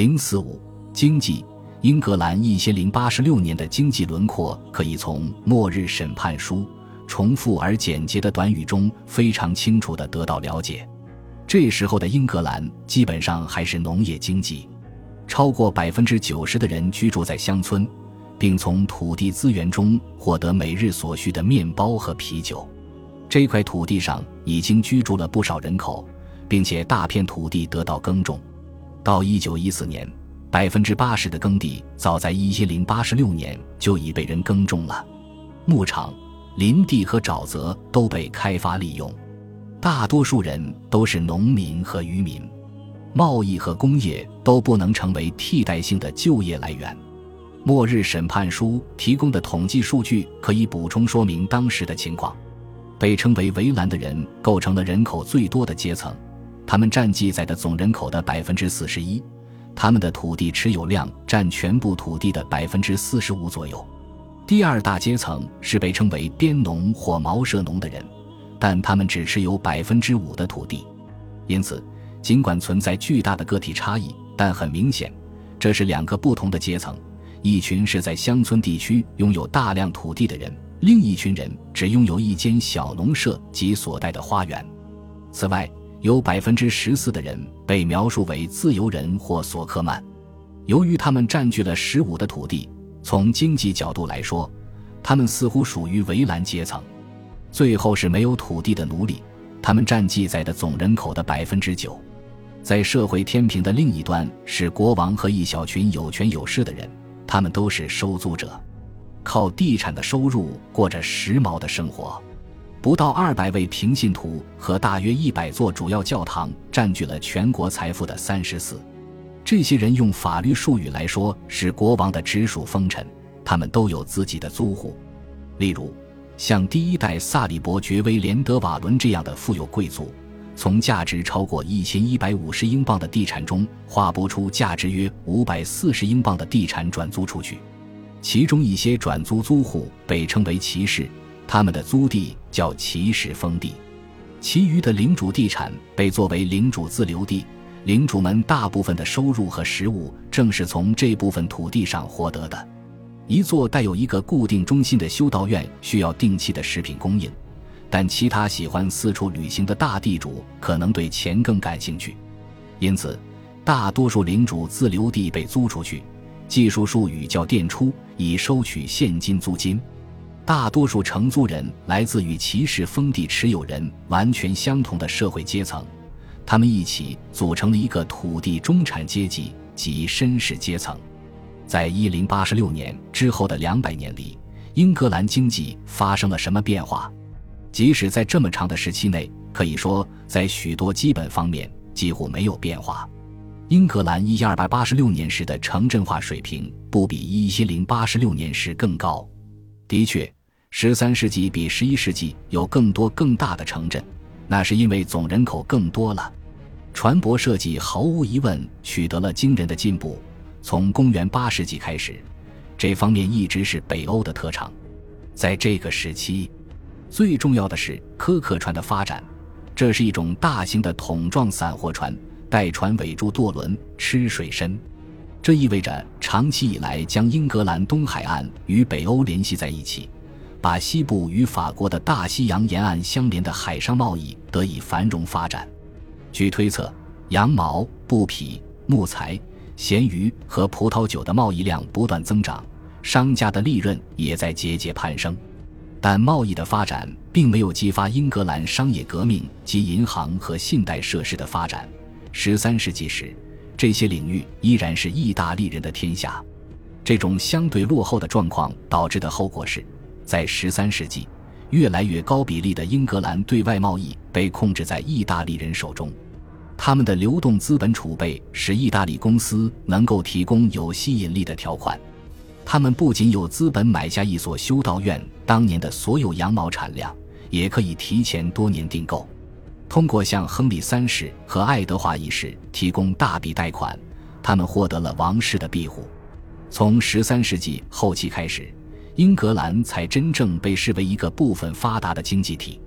零四五经济，英格兰一千零八十六年的经济轮廓可以从《末日审判书》重复而简洁的短语中非常清楚地得到了解。这时候的英格兰基本上还是农业经济，超过百分之九十的人居住在乡村。并从土地资源中获得每日所需的面包和啤酒。这块土地上已经居住了不少人口，并且大片土地得到耕种。到一九一四年，百分之八十的耕地早在一千零八十六年就已被人耕种了。牧场、林地和沼泽都被开发利用。大多数人都是农民和渔民。贸易和工业都不能成为替代性的就业来源。末日审判书提供的统计数据可以补充说明当时的情况。被称为围栏的人构成了人口最多的阶层，他们占记载的总人口的百分之四十一，他们的土地持有量占全部土地的百分之四十五左右。第二大阶层是被称为边农或毛舍农的人，但他们只持有百分之五的土地。因此，尽管存在巨大的个体差异，但很明显，这是两个不同的阶层。一群是在乡村地区拥有大量土地的人，另一群人只拥有一间小农舍及所带的花园。此外，有百分之十四的人被描述为自由人或索克曼。由于他们占据了十五的土地，从经济角度来说，他们似乎属于围栏阶层。最后是没有土地的奴隶，他们占记载的总人口的百分之九。在社会天平的另一端是国王和一小群有权有势的人。他们都是收租者，靠地产的收入过着时髦的生活。不到二百位平信徒和大约一百座主要教堂占据了全国财富的三十四。这些人用法律术语来说是国王的直属封臣，他们都有自己的租户。例如，像第一代萨里伯爵威廉德瓦伦这样的富有贵族。从价值超过一千一百五十英镑的地产中划拨出价值约五百四十英镑的地产转租出去，其中一些转租租户被称为骑士，他们的租地叫骑士封地；其余的领主地产被作为领主自留地，领主们大部分的收入和食物正是从这部分土地上获得的。一座带有一个固定中心的修道院需要定期的食品供应。但其他喜欢四处旅行的大地主可能对钱更感兴趣，因此，大多数领主自留地被租出去，技术术语叫佃出，以收取现金租金。大多数承租人来自与骑士封地持有人完全相同的社会阶层，他们一起组成了一个土地中产阶级及绅士阶层。在一零八十六年之后的两百年里，英格兰经济发生了什么变化？即使在这么长的时期内，可以说在许多基本方面几乎没有变化。英格兰一二八十六年时的城镇化水平不比一千零八十六年时更高。的确，十三世纪比十一世纪有更多更大的城镇，那是因为总人口更多了。船舶设计毫无疑问取得了惊人的进步。从公元八世纪开始，这方面一直是北欧的特长。在这个时期。最重要的是科克船的发展，这是一种大型的桶状散货船，带船尾柱舵轮，吃水深。这意味着长期以来将英格兰东海岸与北欧联系在一起，把西部与法国的大西洋沿岸相连的海上贸易得以繁荣发展。据推测，羊毛、布匹、木材、咸鱼和葡萄酒的贸易量不断增长，商家的利润也在节节攀升。但贸易的发展并没有激发英格兰商业革命及银行和信贷设施的发展。十三世纪时，这些领域依然是意大利人的天下。这种相对落后的状况导致的后果是，在十三世纪，越来越高比例的英格兰对外贸易被控制在意大利人手中。他们的流动资本储备使意大利公司能够提供有吸引力的条款。他们不仅有资本买下一所修道院当年的所有羊毛产量，也可以提前多年订购。通过向亨利三世和爱德华一世提供大笔贷款，他们获得了王室的庇护。从十三世纪后期开始，英格兰才真正被视为一个部分发达的经济体，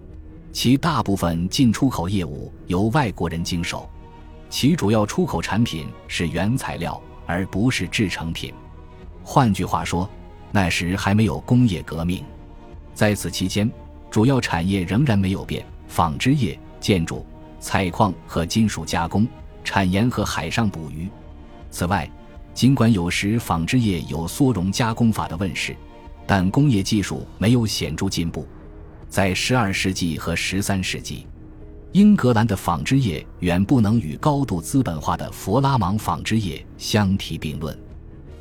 其大部分进出口业务由外国人经手。其主要出口产品是原材料，而不是制成品。换句话说，那时还没有工业革命。在此期间，主要产业仍然没有变：纺织业、建筑、采矿和金属加工、产盐和海上捕鱼。此外，尽管有时纺织业有缩绒加工法的问世，但工业技术没有显著进步。在十二世纪和十三世纪。英格兰的纺织业远不能与高度资本化的佛拉芒纺织业相提并论。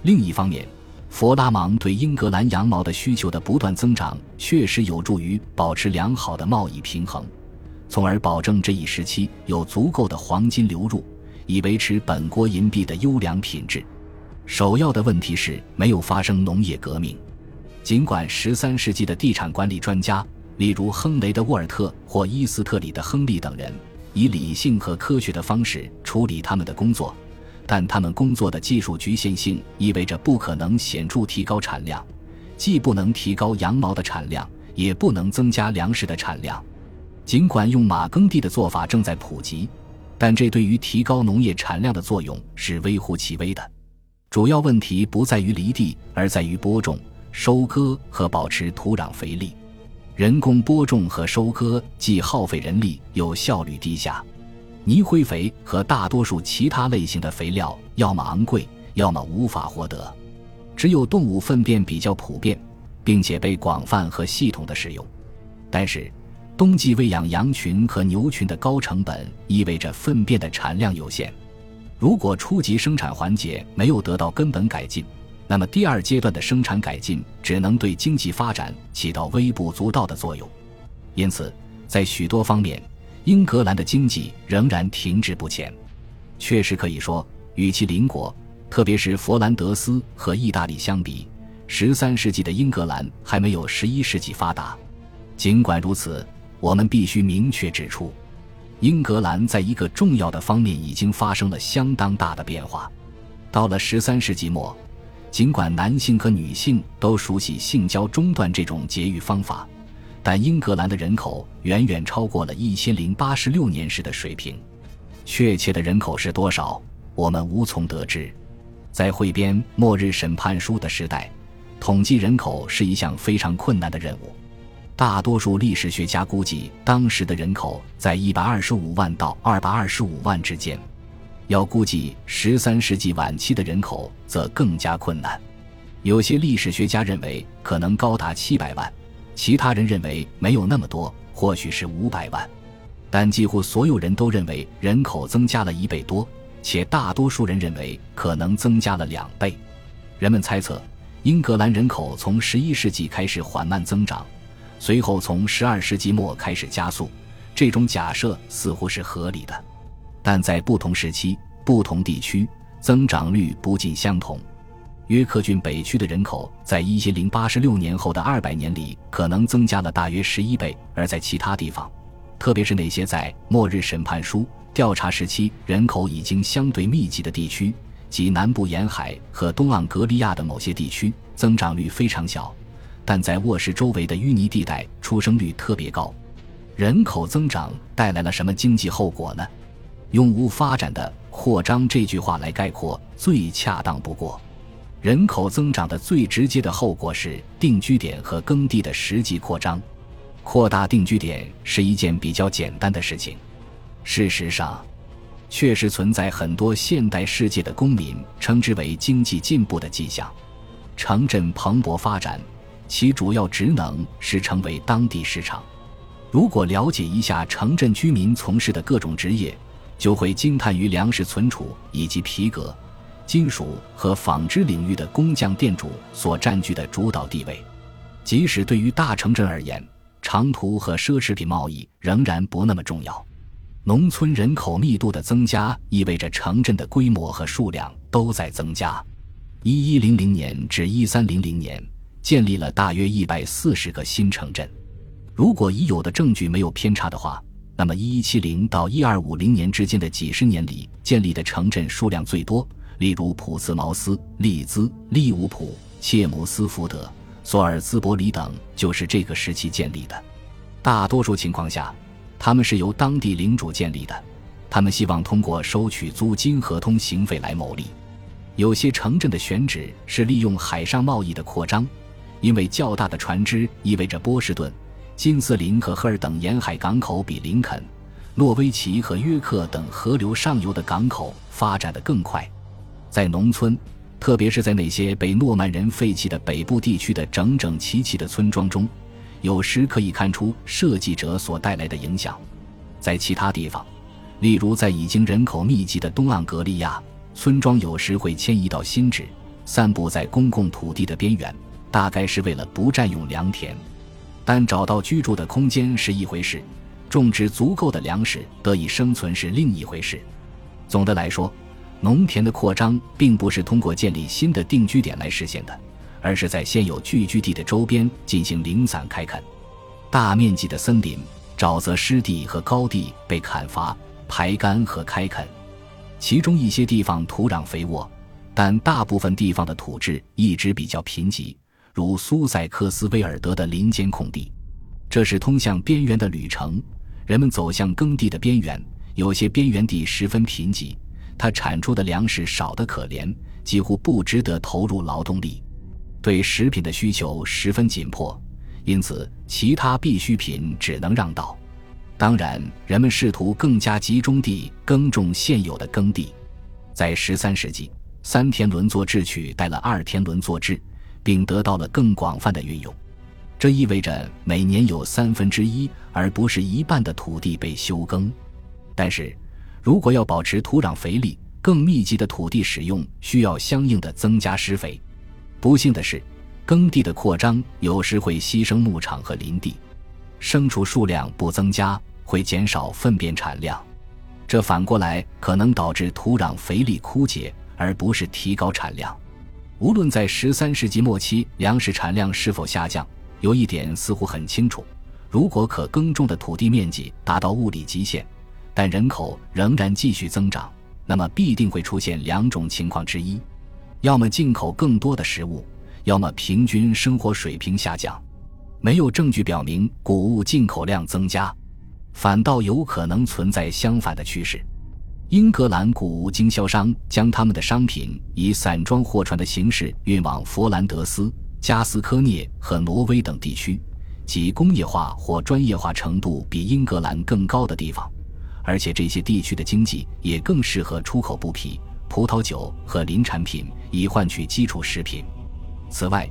另一方面，佛拉芒对英格兰羊毛的需求的不断增长，确实有助于保持良好的贸易平衡，从而保证这一时期有足够的黄金流入，以维持本国银币的优良品质。首要的问题是没有发生农业革命。尽管十三世纪的地产管理专家。例如，亨雷的沃尔特或伊斯特里的亨利等人，以理性和科学的方式处理他们的工作，但他们工作的技术局限性意味着不可能显著提高产量，既不能提高羊毛的产量，也不能增加粮食的产量。尽管用马耕地的做法正在普及，但这对于提高农业产量的作用是微乎其微的。主要问题不在于犁地，而在于播种、收割和保持土壤肥力。人工播种和收割既耗费人力，又效率低下。泥灰肥和大多数其他类型的肥料要么昂贵，要么无法获得。只有动物粪便比较普遍，并且被广泛和系统的使用。但是，冬季喂养羊群和牛群的高成本意味着粪便的产量有限。如果初级生产环节没有得到根本改进，那么，第二阶段的生产改进只能对经济发展起到微不足道的作用。因此，在许多方面，英格兰的经济仍然停滞不前。确实可以说，与其邻国，特别是佛兰德斯和意大利相比，十三世纪的英格兰还没有十一世纪发达。尽管如此，我们必须明确指出，英格兰在一个重要的方面已经发生了相当大的变化。到了十三世纪末。尽管男性和女性都熟悉性交中断这种节育方法，但英格兰的人口远远超过了一千零八十六年时的水平。确切的人口是多少，我们无从得知。在汇编《末日审判书》的时代，统计人口是一项非常困难的任务。大多数历史学家估计，当时的人口在一百二十五万到二百二十五万之间。要估计十三世纪晚期的人口，则更加困难。有些历史学家认为可能高达七百万，其他人认为没有那么多，或许是五百万。但几乎所有人都认为人口增加了一倍多，且大多数人认为可能增加了两倍。人们猜测，英格兰人口从十一世纪开始缓慢增长，随后从十二世纪末开始加速。这种假设似乎是合理的。但在不同时期、不同地区，增长率不尽相同。约克郡北区的人口在一千零八十六年后的二百年里，可能增加了大约十一倍；而在其他地方，特别是那些在末日审判书调查时期人口已经相对密集的地区，及南部沿海和东盎格利亚的某些地区，增长率非常小；但在卧室周围的淤泥地带，出生率特别高。人口增长带来了什么经济后果呢？用无发展的扩张这句话来概括最恰当不过。人口增长的最直接的后果是定居点和耕地的实际扩张。扩大定居点是一件比较简单的事情。事实上，确实存在很多现代世界的公民称之为经济进步的迹象。城镇蓬勃发展，其主要职能是成为当地市场。如果了解一下城镇居民从事的各种职业，就会惊叹于粮食存储以及皮革、金属和纺织领域的工匠店主所占据的主导地位。即使对于大城镇而言，长途和奢侈品贸易仍然不那么重要。农村人口密度的增加意味着城镇的规模和数量都在增加。一一零零年至一三零零年，建立了大约一百四十个新城镇。如果已有的证据没有偏差的话。那么，一一七零到一二五零年之间的几十年里建立的城镇数量最多，例如普茨茅斯、利兹、利物浦、切姆斯福德、索尔兹伯里等，就是这个时期建立的。大多数情况下，他们是由当地领主建立的，他们希望通过收取租金和通行费来牟利。有些城镇的选址是利用海上贸易的扩张，因为较大的船只意味着波士顿、金斯林和赫尔等沿海港口比林肯、诺维奇和约克等河流上游的港口发展的更快。在农村，特别是在那些被诺曼人废弃的北部地区的整整齐齐的村庄中，有时可以看出设计者所带来的影响。在其他地方。例如，在已经人口密集的东盎格利亚，村庄有时会迁移到新址，散布在公共土地的边缘，大概是为了不占用良田。但找到居住的空间是一回事，种植足够的粮食得以生存是另一回事。总的来说，农田的扩张并不是通过建立新的定居点来实现的，而是在现有聚居地的周边进行零散开垦。大面积的森林、沼泽湿地和高地被砍伐。排干和开垦，其中一些地方土壤肥沃，但大部分地方的土质一直比较贫瘠，如苏塞克斯威尔德的林间空地。这是通向边缘的旅程，人们走向耕地的边缘。有些边缘地十分贫瘠，它产出的粮食少得可怜，几乎不值得投入劳动力。对食品的需求十分紧迫，因此其他必需品只能让道。当然，人们试图更加集中地耕种现有的耕地。在十三世纪，三田轮作制取代了二田轮作制，并得到了更广泛的运用。这意味着每年有三分之一而不是一半的土地被休耕。但是，如果要保持土壤肥力，更密集的土地使用需要相应的增加施肥。不幸的是，耕地的扩张有时会牺牲牧场和林地，牲畜数量不增加。会减少粪便产量，这反过来可能导致土壤肥力枯竭，而不是提高产量。无论在十三世纪末期粮食产量是否下降，有一点似乎很清楚：如果可耕种的土地面积达到物理极限，但人口仍然继续增长，那么必定会出现两种情况之一：要么进口更多的食物，要么平均生活水平下降。没有证据表明谷物进口量增加。反倒有可能存在相反的趋势。英格兰谷物经销商将他们的商品以散装货船的形式运往佛兰德斯、加斯科涅和挪威等地区，即工业化或专业化程度比英格兰更高的地方。而且这些地区的经济也更适合出口布匹、葡萄酒和林产品，以换取基础食品。此外，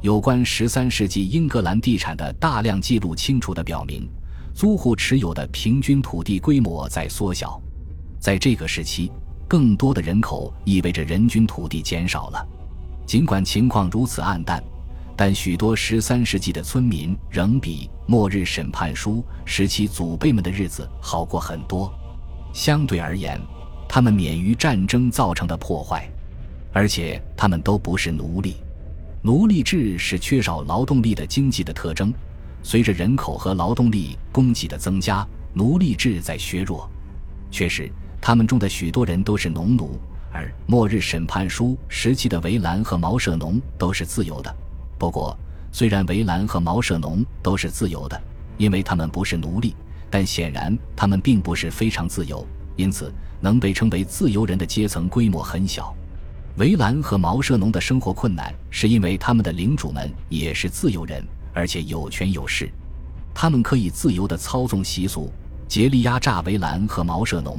有关十三世纪英格兰地产的大量记录清楚地表明。租户持有的平均土地规模在缩小，在这个时期，更多的人口意味着人均土地减少了。尽管情况如此暗淡，但许多十三世纪的村民仍比《末日审判书》时期祖辈们的日子好过很多。相对而言，他们免于战争造成的破坏，而且他们都不是奴隶。奴隶制是缺少劳动力的经济的特征。随着人口和劳动力供给的增加，奴隶制在削弱。确实，他们中的许多人都是农奴，而末日审判书时期的围栏和毛舍农都是自由的。不过，虽然围栏和毛舍农都是自由的，因为他们不是奴隶，但显然他们并不是非常自由。因此，能被称为自由人的阶层规模很小。围栏和毛舍农的生活困难，是因为他们的领主们也是自由人。而且有权有势，他们可以自由地操纵习俗，竭力压榨围栏和毛舍农。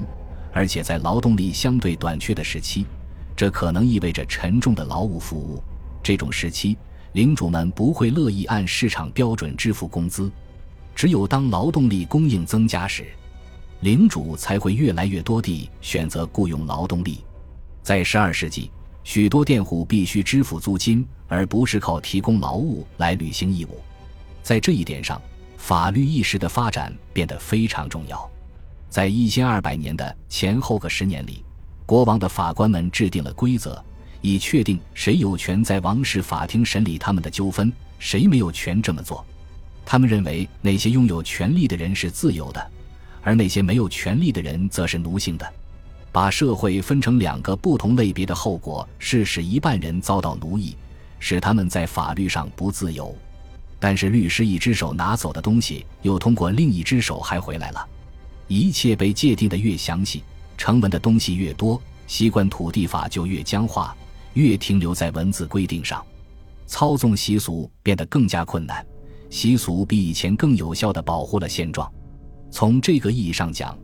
而且在劳动力相对短缺的时期，这可能意味着沉重的劳务服务。这种时期，领主们不会乐意按市场标准支付工资。只有当劳动力供应增加时，领主才会越来越多地选择雇佣劳动力。在十二世纪。许多佃户必须支付租金，而不是靠提供劳务来履行义务。在这一点上，法律意识的发展变得非常重要。在一千二百年的前后个十年里，国王的法官们制定了规则，以确定谁有权在王室法庭审理他们的纠纷，谁没有权这么做。他们认为那些拥有权力的人是自由的，而那些没有权力的人则是奴性的。把社会分成两个不同类别的后果是使一半人遭到奴役，使他们在法律上不自由；但是律师一只手拿走的东西，又通过另一只手还回来了。一切被界定的越详细，成文的东西越多，习惯土地法就越僵化，越停留在文字规定上，操纵习俗变得更加困难。习俗比以前更有效地保护了现状。从这个意义上讲，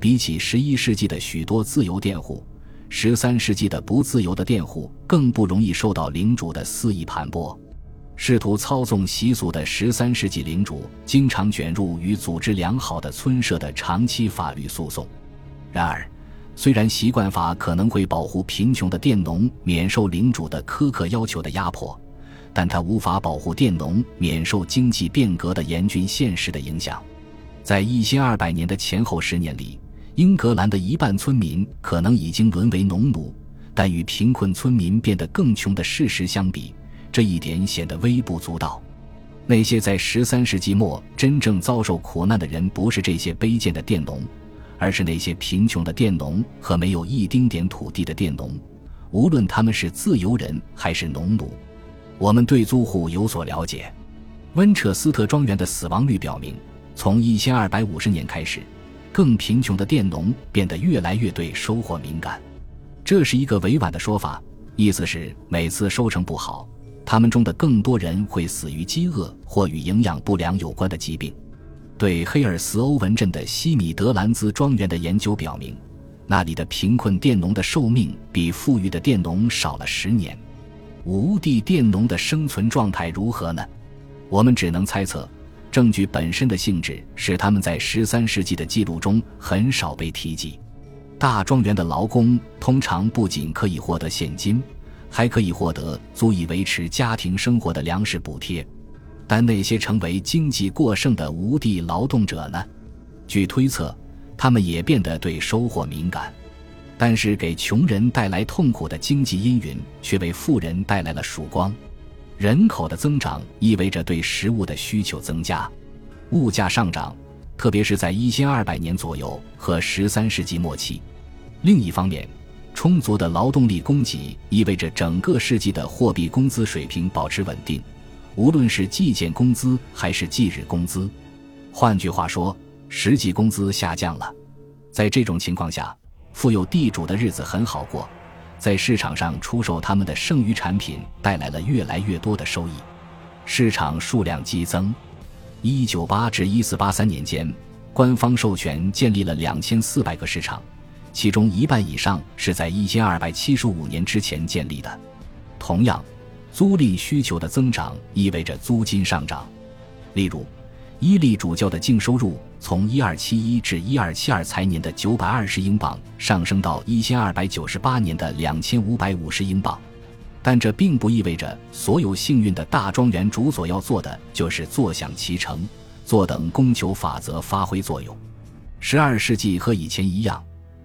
比起十一世纪的许多自由佃户，十三世纪的不自由的佃户更不容易受到领主的肆意盘剥。试图操纵习俗的十三世纪领主，经常卷入与组织良好的村社的长期法律诉讼。然而，虽然习惯法可能会保护贫穷的佃农免受领主的苛刻要求的压迫，但它无法保护佃农免受经济变革的严峻现实的影响。在一千二百年的前后十年里，英格兰的一半村民可能已经沦为农奴，但与贫困村民变得更穷的事实相比。这一点显得微不足道。那些在十三世纪末真正遭受苦难的人，不是这些卑贱的佃农，而是那些贫穷的佃农和没有一丁点土地的佃农，无论他们是自由人还是农奴。我们对租户有所了解。温彻斯特庄园的死亡率表明，从一千二百五十年开始，更贫穷的佃农变得越来越对收获敏感。这是一个委婉的说法，意思是每次收成不好。他们中的更多人会死于饥饿或与营养不良有关的疾病。对黑尔斯欧文镇的西米德兰兹庄园的研究表明，那里的贫困佃农的寿命比富裕的佃农少了十年。无地佃农的生存状态如何呢？我们只能猜测。证据本身的性质使他们在十三世纪的记录中很少被提及。大庄园的劳工通常不仅可以获得现金。还可以获得足以维持家庭生活的粮食补贴，但那些成为经济过剩的无地劳动者呢？据推测，他们也变得对收获敏感。但是，给穷人带来痛苦的经济阴云，却为富人带来了曙光。人口的增长意味着对食物的需求增加，物价上涨，特别是在一千二百年左右和十三世纪末期。另一方面，充足的劳动力供给意味着整个世纪的货币工资水平保持稳定，无论是计件工资还是计日工资。换句话说，实际工资下降了。在这种情况下，富有地主的日子很好过，在市场上出售他们的剩余产品带来了越来越多的收益，市场数量激增。一九八至一四八三年间，官方授权建立了两千四百个市场。其中一半以上是在一千二百七十五年之前建立的。同样，租赁需求的增长意味着租金上涨。例如，伊利主教的净收入从一二七一至一二七二财年的九百二十英镑上升到一千二百九十八年的两千五百五十英镑。但这并不意味着所有幸运的大庄园主所要做的就是坐享其成，坐等供求法则发挥作用。十二世纪和以前一样。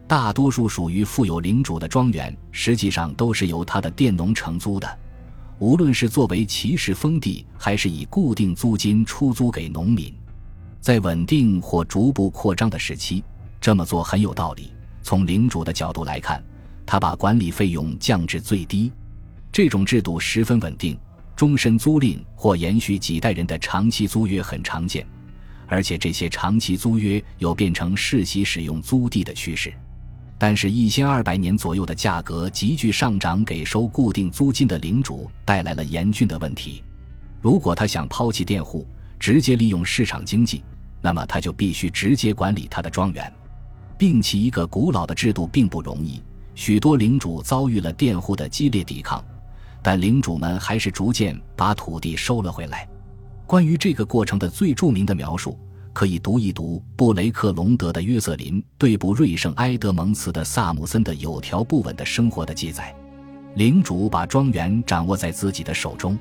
大多数属于富有领主的庄园，实际上都是由他的佃农承租的，无论是作为骑士封地，还是以固定租金出租给农民。在稳定或逐步扩张的时期，这么做很有道理。从领主的角度来看，他把管理费用降至最低，这种制度十分稳定。终身租赁或延续几代人的长期租约很常见，而且这些长期租约有变成世袭使用租地的趋势。但是，一千二百年左右的价格急剧上涨，给收固定租金的领主带来了严峻的问题。如果他想抛弃佃户，直接利用市场经济，那么他就必须直接管理他的庄园。摒弃一个古老的制度并不容易，许多领主遭遇了佃户的激烈抵抗，但领主们还是逐渐把土地收了回来。关于这个过程的最著名的描述。可以读一读布雷克隆德的约瑟林对布瑞圣埃德蒙茨的萨姆森的有条不紊的生活的记载。领主把庄园掌握在自己的手中，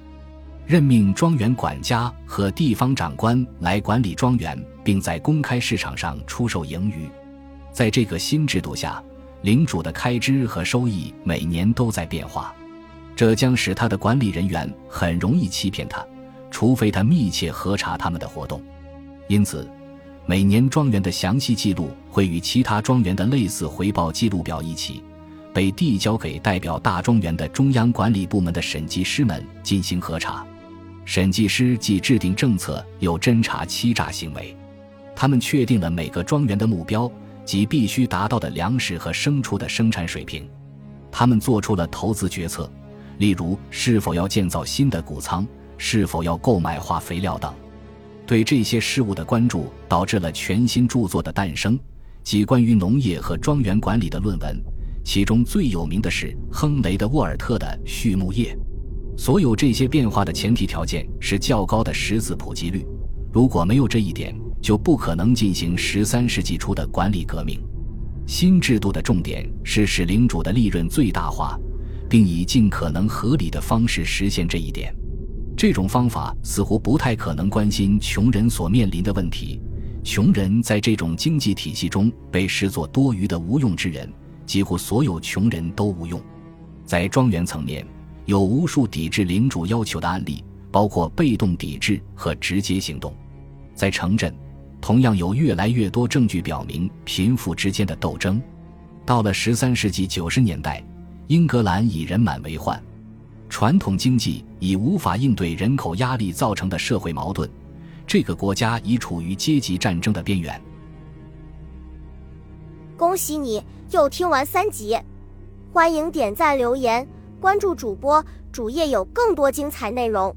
任命庄园管家和地方长官来管理庄园，并在公开市场上出售盈余。在这个新制度下，领主的开支和收益每年都在变化，这将使他的管理人员很容易欺骗他，除非他密切核查他们的活动。因此，每年庄园的详细记录会与其他庄园的类似回报记录表一起，被递交给代表大庄园的中央管理部门的审计师们进行核查。审计师既制定政策，又侦查欺诈行为。他们确定了每个庄园的目标及必须达到的粮食和牲畜的生产水平。他们做出了投资决策，例如是否要建造新的谷仓，是否要购买化肥料等。对这些事物的关注，导致了全新著作的诞生，即关于农业和庄园管理的论文。其中最有名的是亨雷德沃尔特的《畜牧业》。所有这些变化的前提条件是较高的识字普及率。如果没有这一点，就不可能进行十三世纪初的管理革命。新制度的重点是使领主的利润最大化，并以尽可能合理的方式实现这一点。这种方法似乎不太可能关心穷人所面临的问题。穷人在这种经济体系中被视作多余的无用之人。几乎所有穷人都无用。在庄园层面，有无数抵制领主要求的案例，包括被动抵制和直接行动。在城镇，同样有越来越多证据表明贫富之间的斗争。到了十三世纪九十年代，英格兰以人满为患，传统经济已无法应对人口压力造成的社会矛盾，这个国家已处于阶级战争的边缘。恭喜你又听完三集，欢迎点赞、留言、关注主播，主页有更多精彩内容。